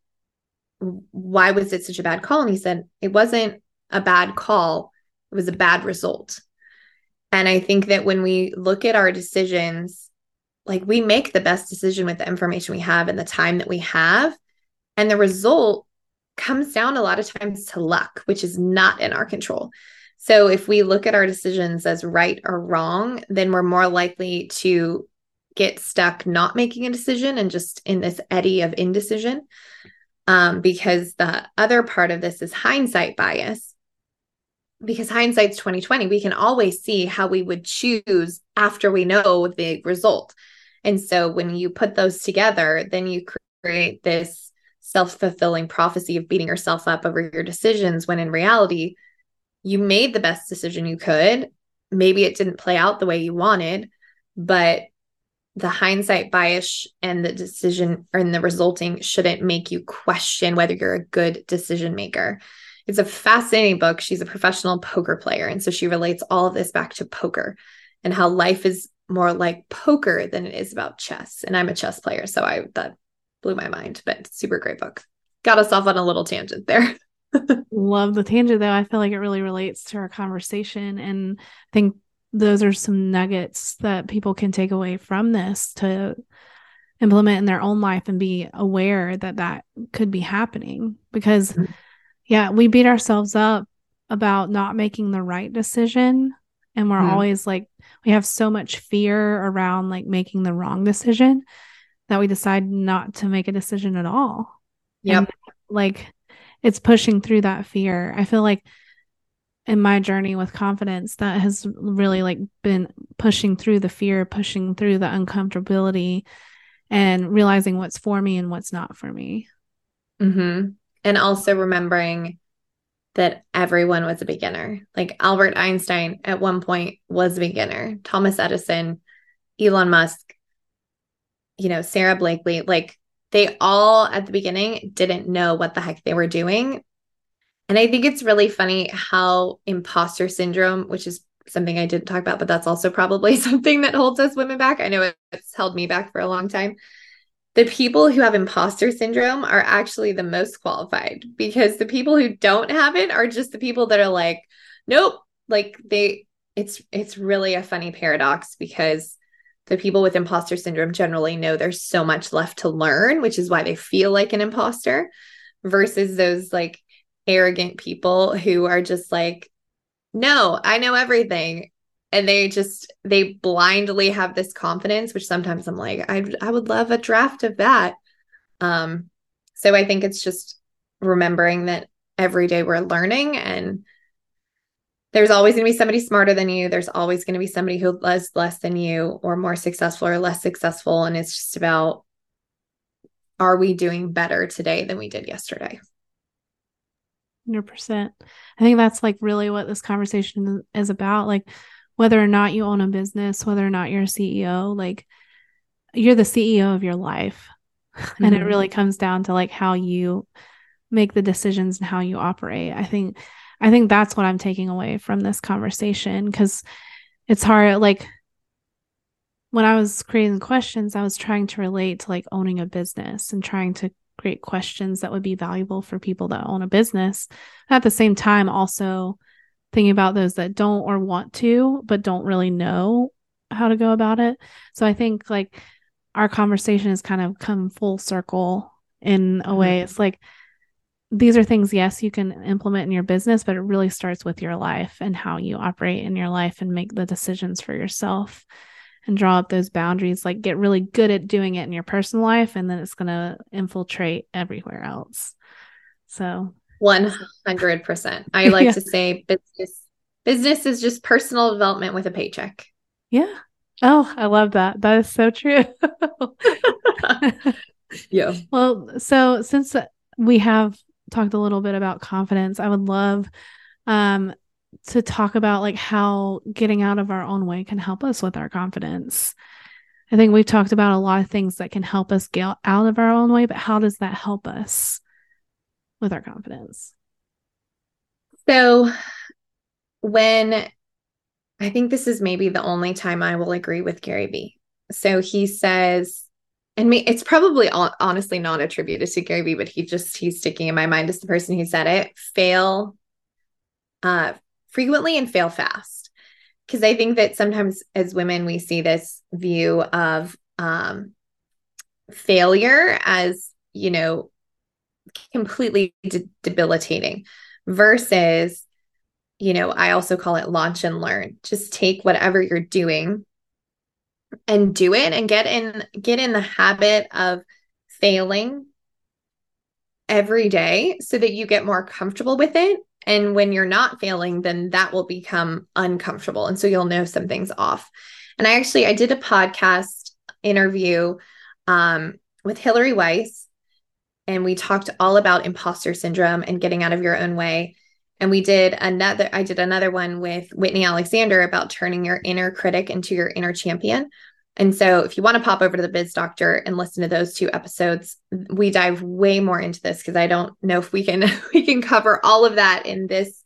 why was it such a bad call? And he said, it wasn't a bad call, it was a bad result. And I think that when we look at our decisions, like we make the best decision with the information we have and the time that we have. And the result comes down a lot of times to luck, which is not in our control. So if we look at our decisions as right or wrong, then we're more likely to get stuck not making a decision and just in this eddy of indecision. Um, because the other part of this is hindsight bias. Because hindsight's 2020, we can always see how we would choose after we know the result. And so when you put those together, then you create this self-fulfilling prophecy of beating yourself up over your decisions when in reality you made the best decision you could. Maybe it didn't play out the way you wanted, but the hindsight bias and the decision and the resulting shouldn't make you question whether you're a good decision maker. It's a fascinating book. She's a professional poker player. And so she relates all of this back to poker and how life is more like poker than it is about chess. And I'm a chess player. So I that blew my mind, but super great book. Got us off on a little tangent there.
Love the tangent though. I feel like it really relates to our conversation. And I think those are some nuggets that people can take away from this to implement in their own life and be aware that that could be happening because mm-hmm. yeah we beat ourselves up about not making the right decision and we're mm-hmm. always like we have so much fear around like making the wrong decision that we decide not to make a decision at all
yeah
like it's pushing through that fear. I feel like in my journey with confidence that has really like been pushing through the fear, pushing through the uncomfortability and realizing what's for me and what's not for me.
Mm-hmm. And also remembering that everyone was a beginner. Like Albert Einstein at one point was a beginner, Thomas Edison, Elon Musk, you know, Sara Blakely, like they all at the beginning didn't know what the heck they were doing. And I think it's really funny how imposter syndrome, which is something I didn't talk about, but that's also probably something that holds us women back. I know it's held me back for a long time. The people who have imposter syndrome are actually the most qualified because the people who don't have it are just the people that are like, nope, like they it's it's really a funny paradox because the people with imposter syndrome generally know there's so much left to learn, which is why they feel like an imposter, versus those like arrogant people who are just like, no, I know everything. And they just they blindly have this confidence, which sometimes I'm like, I I would love a draft of that. Um, so I think it's just remembering that every day we're learning and there's always going to be somebody smarter than you. There's always going to be somebody who does less than you or more successful or less successful. And it's just about are we doing better today than we did yesterday?
100%. I think that's like really what this conversation is about. Like, whether or not you own a business, whether or not you're a CEO, like, you're the CEO of your life. Mm-hmm. And it mm-hmm. really comes down to like how you make the decisions and how you operate. I think I think that's what I'm taking away from this conversation because it's hard. Like when I was creating questions, I was trying to relate to like owning a business and trying to create questions that would be valuable for people that own a business. At the same time, also thinking about those that don't or want to, but don't really know how to go about it. So I think like our conversation has kind of come full circle in a way. Mm-hmm. It's like, these are things, yes, you can implement in your business, but it really starts with your life and how you operate in your life and make the decisions for yourself and draw up those boundaries. Like, get really good at doing it in your personal life, and then it's going to infiltrate everywhere else. So,
100%. I like yeah. to say business business is just personal development with a paycheck.
Yeah. Oh, I love that. That is so true.
yeah.
Well, so since we have talked a little bit about confidence. I would love um, to talk about like how getting out of our own way can help us with our confidence. I think we've talked about a lot of things that can help us get out of our own way, but how does that help us with our confidence?
So, when I think this is maybe the only time I will agree with Gary Vee. So he says and me, it's probably honestly not attributed to Gary Vee, but he just he's sticking in my mind as the person who said it. Fail uh, frequently and fail fast, because I think that sometimes as women we see this view of um, failure as you know completely de- debilitating versus you know i also call it launch and learn just take whatever you're doing and do it and get in get in the habit of failing every day so that you get more comfortable with it. And when you're not failing then that will become uncomfortable. And so you'll know something's off. And i actually i did a podcast interview um, with hillary weiss and we talked all about imposter syndrome and getting out of your own way and we did another i did another one with whitney alexander about turning your inner critic into your inner champion. And so if you want to pop over to the biz doctor and listen to those two episodes we dive way more into this because i don't know if we can we can cover all of that in this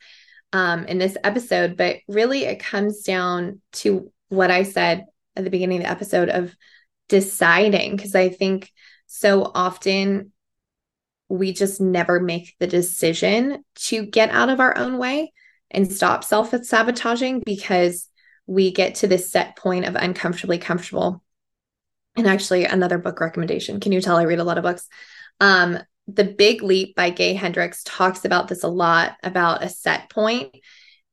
um in this episode. But really it comes down to what i said at the beginning of the episode of deciding because i think so often we just never make the decision to get out of our own way and stop self sabotaging because we get to this set point of uncomfortably comfortable. And actually, another book recommendation. Can you tell I read a lot of books? Um, the Big Leap by Gay Hendricks talks about this a lot about a set point.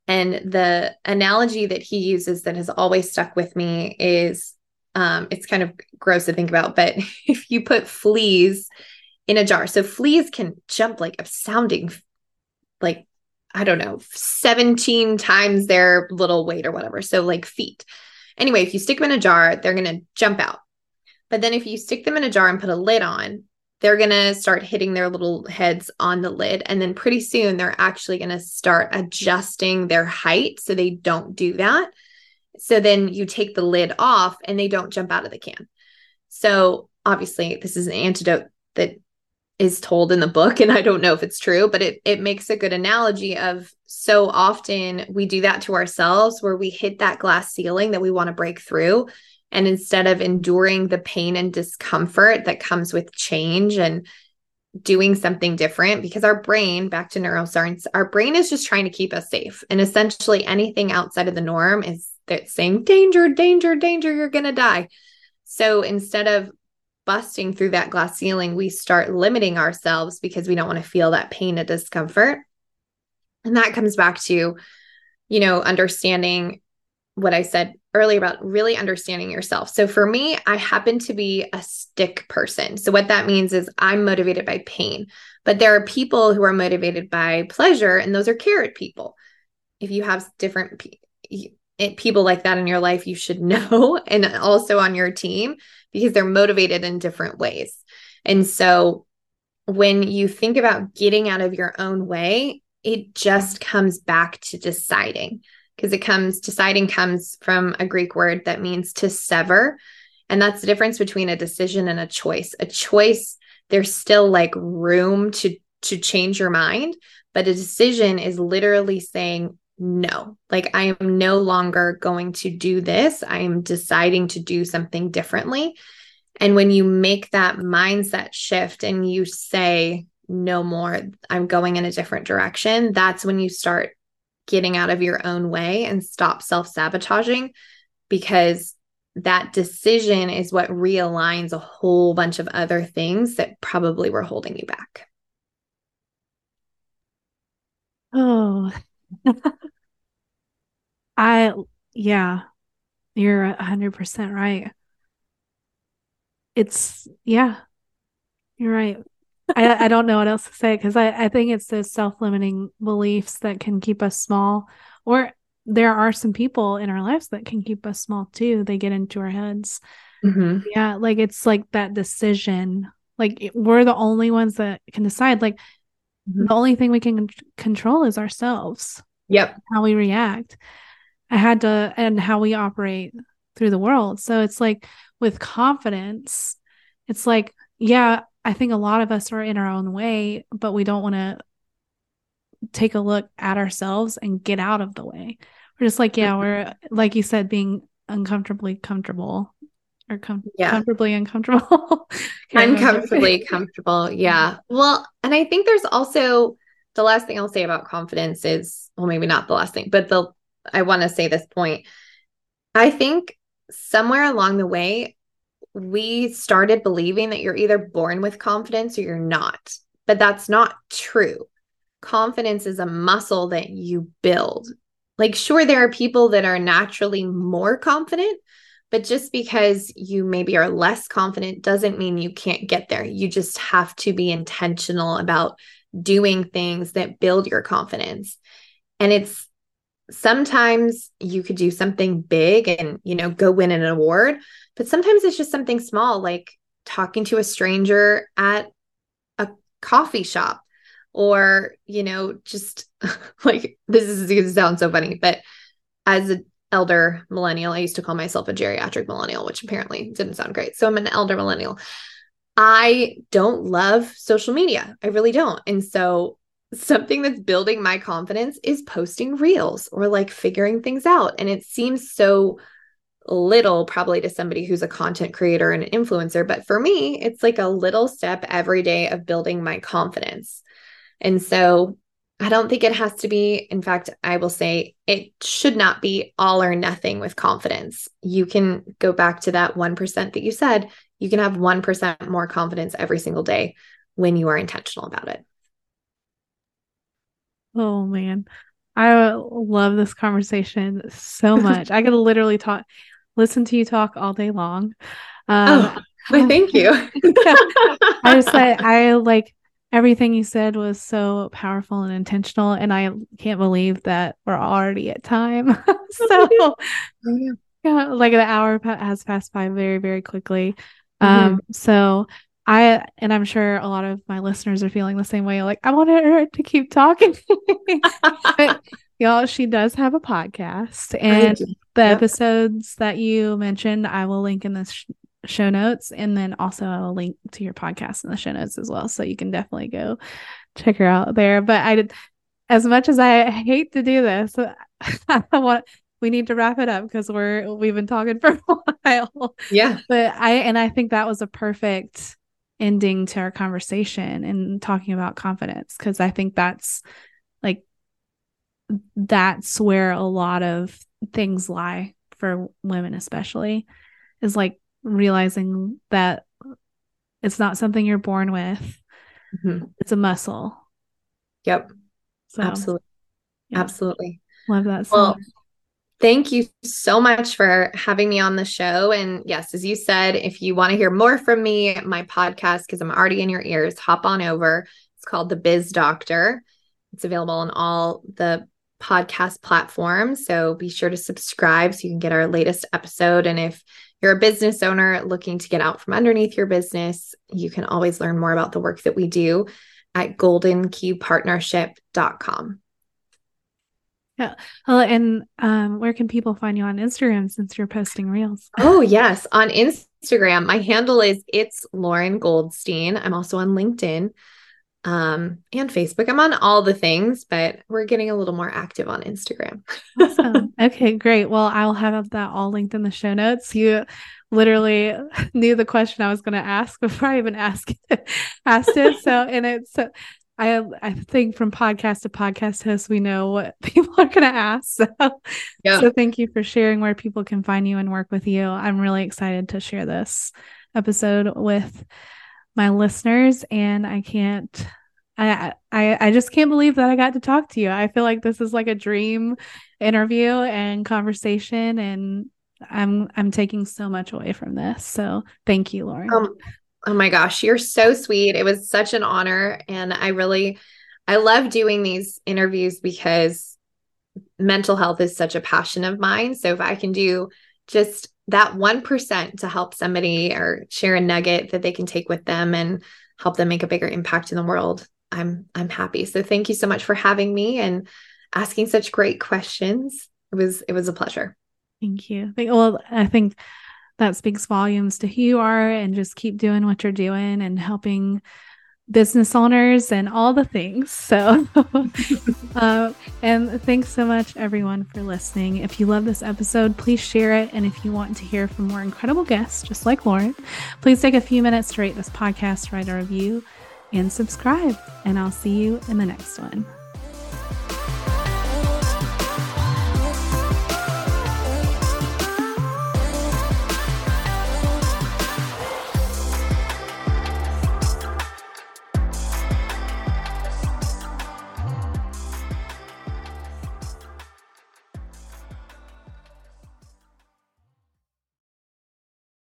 And the analogy that he uses that has always stuck with me is um, it's kind of gross to think about, but if you put fleas in a jar. So fleas can jump like astounding, like, I don't know, 17 times their little weight or whatever. So, like feet. Anyway, if you stick them in a jar, they're going to jump out. But then if you stick them in a jar and put a lid on, they're going to start hitting their little heads on the lid. And then pretty soon they're actually going to start adjusting their height so they don't do that. So then you take the lid off and they don't jump out of the can. So obviously, this is an antidote that is told in the book and I don't know if it's true but it it makes a good analogy of so often we do that to ourselves where we hit that glass ceiling that we want to break through. And instead of enduring the pain and discomfort that comes with change and doing something different because our brain back to neuroscience our brain is just trying to keep us safe. And essentially anything outside of the norm is that saying danger danger danger you're going to die. So instead of busting through that glass ceiling, we start limiting ourselves because we don't want to feel that pain and discomfort. And that comes back to, you know, understanding what I said earlier about really understanding yourself. So for me, I happen to be a stick person. So what that means is I'm motivated by pain, but there are people who are motivated by pleasure, and those are carrot people. If you have different people like that in your life, you should know, and also on your team because they're motivated in different ways. And so when you think about getting out of your own way, it just comes back to deciding because it comes deciding comes from a Greek word that means to sever. And that's the difference between a decision and a choice. A choice, there's still like room to to change your mind, but a decision is literally saying no, like I am no longer going to do this. I am deciding to do something differently. And when you make that mindset shift and you say, no more, I'm going in a different direction, that's when you start getting out of your own way and stop self sabotaging because that decision is what realigns a whole bunch of other things that probably were holding you back.
Oh, I, yeah, you're 100% right. It's, yeah, you're right. I, I don't know what else to say because I, I think it's those self limiting beliefs that can keep us small. Or there are some people in our lives that can keep us small too. They get into our heads. Mm-hmm. Yeah. Like it's like that decision. Like we're the only ones that can decide. Like mm-hmm. the only thing we can control is ourselves.
Yep.
How we react. I had to, and how we operate through the world. So it's like with confidence, it's like, yeah, I think a lot of us are in our own way, but we don't want to take a look at ourselves and get out of the way. We're just like, yeah, we're like you said, being uncomfortably comfortable or com- yeah. comfortably uncomfortable.
uncomfortably comfortable. Yeah. Well, and I think there's also the last thing I'll say about confidence is, well, maybe not the last thing, but the I want to say this point. I think somewhere along the way, we started believing that you're either born with confidence or you're not. but that's not true. Confidence is a muscle that you build. Like, sure, there are people that are naturally more confident, but just because you maybe are less confident doesn't mean you can't get there. You just have to be intentional about doing things that build your confidence. And it's sometimes you could do something big and, you know, go win an award, but sometimes it's just something small like talking to a stranger at a coffee shop or, you know, just like this is going to sound so funny, but as an elder millennial, I used to call myself a geriatric millennial, which apparently didn't sound great. So I'm an elder millennial. I don't love social media. I really don't. And so something that's building my confidence is posting reels or like figuring things out. And it seems so little probably to somebody who's a content creator and an influencer. But for me, it's like a little step every day of building my confidence. And so I don't think it has to be. In fact, I will say it should not be all or nothing with confidence. You can go back to that 1% that you said. You can have 1% more confidence every single day when you are intentional about it.
Oh man. I love this conversation so much. I could literally talk listen to you talk all day long.
Um, oh, well, thank you.
I just like I like everything you said was so powerful and intentional, and I can't believe that we're already at time. so oh, yeah, like the hour has passed by very very quickly. Mm-hmm. Um, so I and I'm sure a lot of my listeners are feeling the same way. Like I wanted her to keep talking. but y'all, she does have a podcast, and the yep. episodes that you mentioned, I will link in the sh- show notes, and then also I will link to your podcast in the show notes as well, so you can definitely go check her out there. But I did, as much as I hate to do this, I want we need to wrap it up because we're we've been talking for a while.
Yeah.
But I and I think that was a perfect ending to our conversation and talking about confidence because I think that's like that's where a lot of things lie for women especially is like realizing that it's not something you're born with mm-hmm. it's a muscle
yep so, absolutely yeah. absolutely
love that so well
Thank you so much for having me on the show. And yes, as you said, if you want to hear more from me, my podcast, because I'm already in your ears, hop on over. It's called The Biz Doctor. It's available on all the podcast platforms. So be sure to subscribe so you can get our latest episode. And if you're a business owner looking to get out from underneath your business, you can always learn more about the work that we do at goldenkeypartnership.com.
Yeah. Well, and um, where can people find you on Instagram since you're posting reels?
Oh, yes. On Instagram, my handle is it's Lauren Goldstein. I'm also on LinkedIn um, and Facebook. I'm on all the things, but we're getting a little more active on Instagram.
awesome. Okay, great. Well, I'll have that all linked in the show notes. You literally knew the question I was going to ask before I even asked it, asked it. So, and it's I I think from podcast to podcast host, we know what people are going to ask. So, yeah. so thank you for sharing where people can find you and work with you. I'm really excited to share this episode with my listeners, and I can't. I, I I just can't believe that I got to talk to you. I feel like this is like a dream interview and conversation and I'm I'm taking so much away from this. So thank you, Lauren. Um,
Oh my gosh, you're so sweet. It was such an honor. And I really, I love doing these interviews because mental health is such a passion of mine. So if I can do just that 1% to help somebody or share a nugget that they can take with them and help them make a bigger impact in the world, I'm I'm happy. So thank you so much for having me and asking such great questions. It was it was a pleasure.
Thank you. Well, I think that speaks volumes to who you are and just keep doing what you're doing and helping business owners and all the things. So, uh, and thanks so much, everyone, for listening. If you love this episode, please share it. And if you want to hear from more incredible guests, just like Lauren, please take a few minutes to rate this podcast, write a review, and subscribe. And I'll see you in the next one.